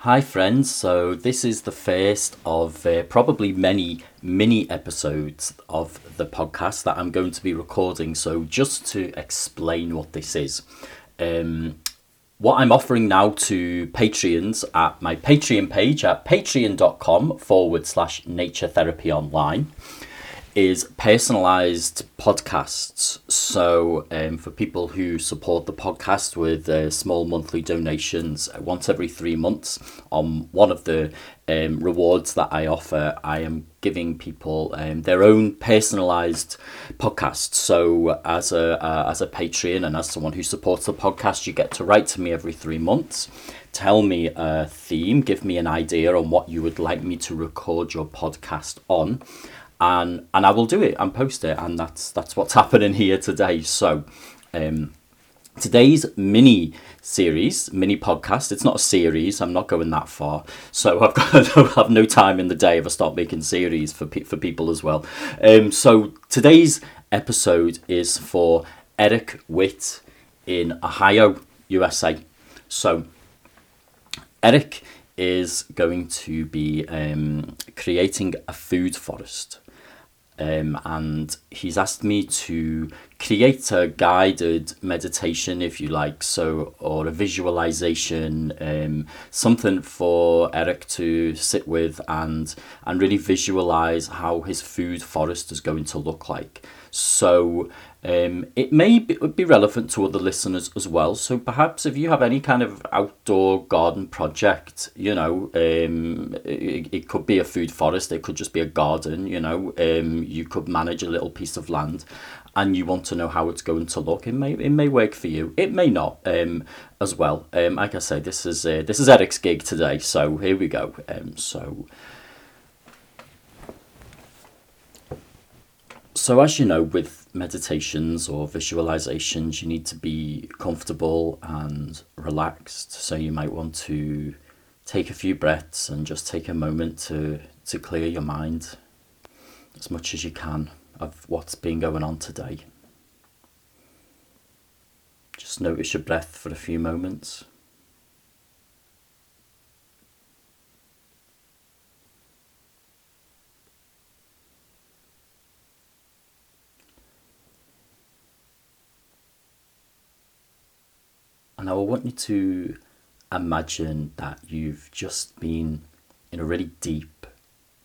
Hi, friends. So, this is the first of uh, probably many mini episodes of the podcast that I'm going to be recording. So, just to explain what this is, um, what I'm offering now to Patreons at my Patreon page at patreon.com forward slash nature therapy online is personalized podcasts. So, um, for people who support the podcast with uh, small monthly donations uh, once every three months, on one of the um, rewards that I offer, I am giving people um, their own personalized podcast. So, as a uh, as a Patreon and as someone who supports the podcast, you get to write to me every three months. Tell me a theme, give me an idea on what you would like me to record your podcast on and and I will do it and post it, and that's that's what's happening here today. So, um, today's mini series, mini podcast. It's not a series. I'm not going that far. So I've got I have no time in the day if I start making series for pe- for people as well. Um, so today's episode is for Eric Witt in Ohio, USA. So Eric is going to be um, creating a food forest um, and he's asked me to create a guided meditation, if you like, so or a visualization, um, something for Eric to sit with and and really visualize how his food forest is going to look like. So um, it may be, be relevant to other listeners as well. So perhaps if you have any kind of outdoor garden project, you know, um, it, it could be a food forest, it could just be a garden, you know, um, you could manage a little piece of land and you want to know how it's going to look, it may it may work for you. It may not um, as well. Um, like I say, this is uh, this is Eric's gig today, so here we go. Um, so So, as you know, with meditations or visualizations, you need to be comfortable and relaxed. So, you might want to take a few breaths and just take a moment to, to clear your mind as much as you can of what's been going on today. Just notice your breath for a few moments. And I want you to imagine that you've just been in a really deep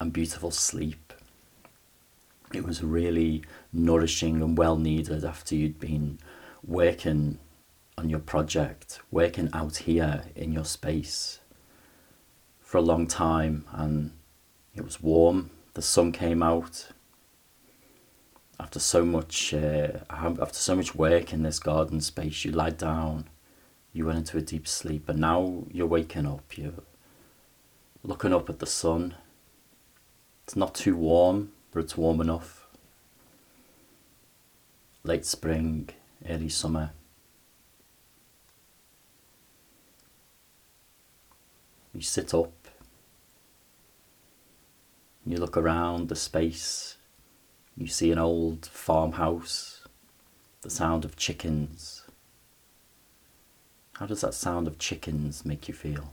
and beautiful sleep. It was really nourishing and well needed after you'd been working on your project, working out here in your space for a long time, and it was warm, the sun came out. After so much, uh, after so much work in this garden space, you lie down you went into a deep sleep and now you're waking up you're looking up at the sun. It's not too warm but it's warm enough. Late spring early summer. You sit up. You look around the space. You see an old farmhouse the sound of chickens how does that sound of chickens make you feel?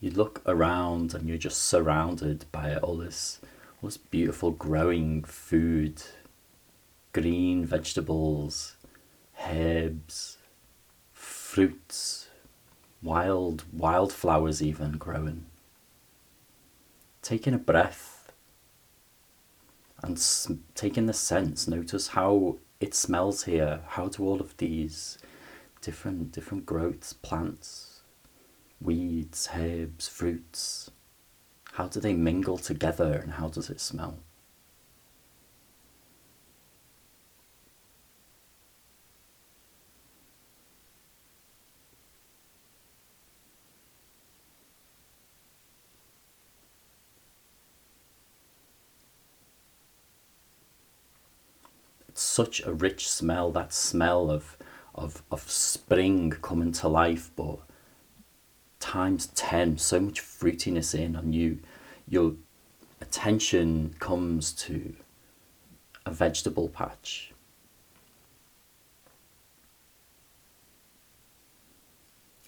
You look around and you're just surrounded by all this, all this beautiful growing food, green vegetables, herbs, fruits, wild wildflowers even growing taking a breath and taking the sense, notice how it smells here. How do all of these different different growths, plants, weeds, herbs, fruits, how do they mingle together and how does it smell? Such a rich smell, that smell of, of, of spring coming to life, but times 10, so much fruitiness in, and you, your attention comes to a vegetable patch.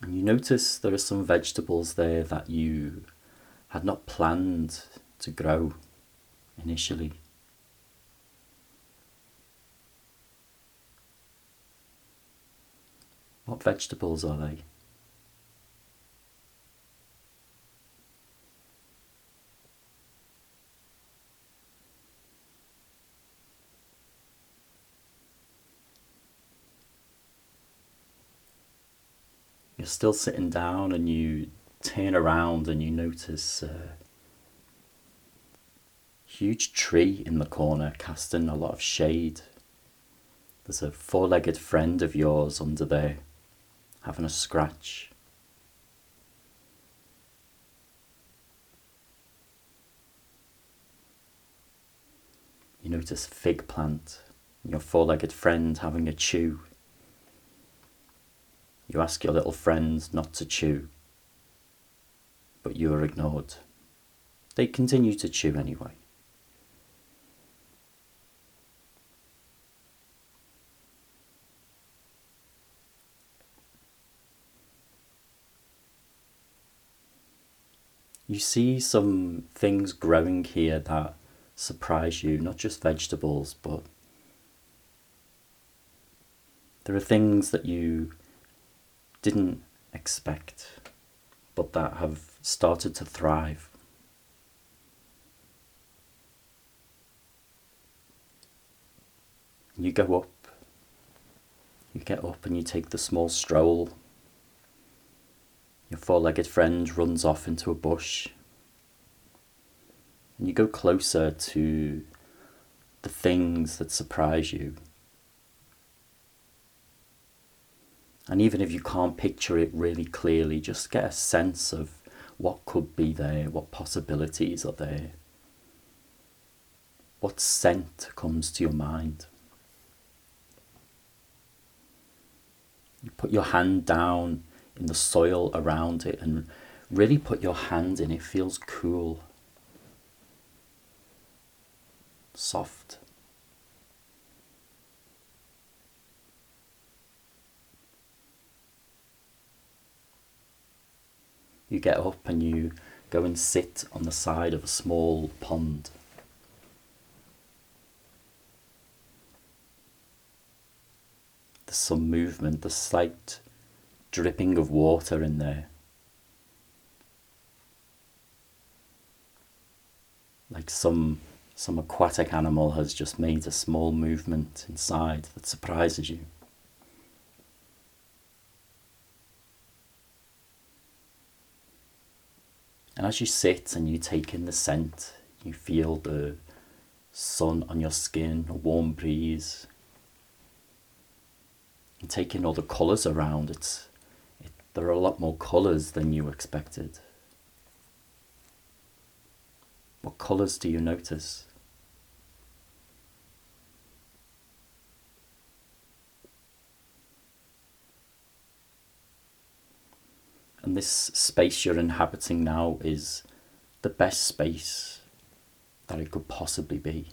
And you notice there are some vegetables there that you had not planned to grow initially. What vegetables are they? You're still sitting down and you turn around and you notice a huge tree in the corner casting a lot of shade. There's a four legged friend of yours under there having a scratch. You notice fig plant, your four legged friend having a chew. You ask your little friend not to chew, but you are ignored. They continue to chew anyway. You see some things growing here that surprise you, not just vegetables, but there are things that you didn't expect, but that have started to thrive. You go up, you get up and you take the small stroll your four legged friend runs off into a bush. And you go closer to the things that surprise you. And even if you can't picture it really clearly, just get a sense of what could be there, what possibilities are there, what scent comes to your mind. You put your hand down in the soil around it and really put your hand in. It feels cool, soft. You get up and you go and sit on the side of a small pond. There's some movement, the slight dripping of water in there. Like some some aquatic animal has just made a small movement inside that surprises you. And as you sit and you take in the scent, you feel the sun on your skin, a warm breeze. You take in all the colours around, it's there are a lot more colours than you expected. What colours do you notice? And this space you're inhabiting now is the best space that it could possibly be.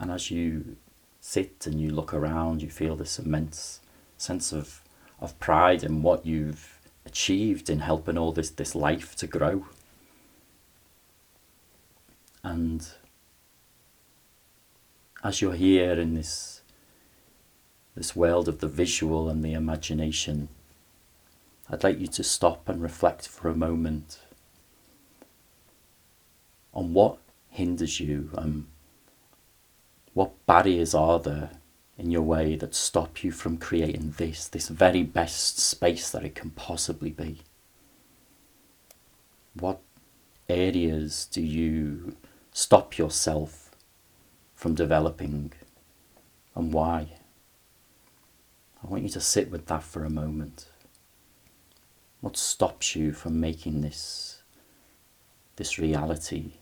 And as you sit and you look around, you feel this immense sense of of pride in what you've achieved in helping all this this life to grow. And as you're here in this this world of the visual and the imagination, I'd like you to stop and reflect for a moment on what hinders you and what barriers are there in your way that stop you from creating this, this very best space that it can possibly be? What areas do you stop yourself from developing and why? I want you to sit with that for a moment. What stops you from making this this reality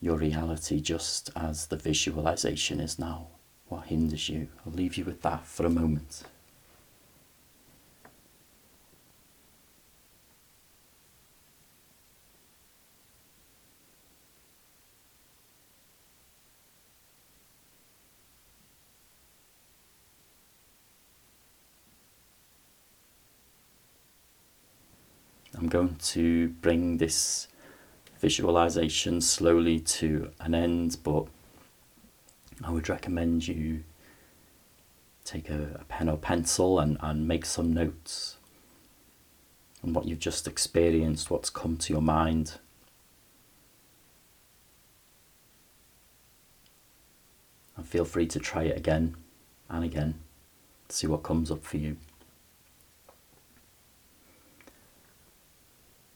your reality just as the visualization is now. What hinders you? I'll leave you with that for a moment. I'm going to bring this visualization slowly to an end, but I would recommend you take a, a pen or pencil and, and make some notes on what you've just experienced, what's come to your mind. And feel free to try it again and again, see what comes up for you.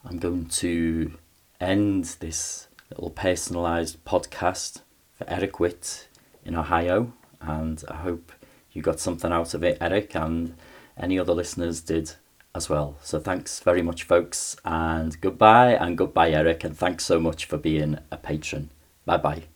I'm going to end this little personalized podcast for Eric Witt in Ohio, and I hope you got something out of it, Eric, and any other listeners did as well. So thanks very much, folks, and goodbye, and goodbye, Eric, and thanks so much for being a patron. Bye bye.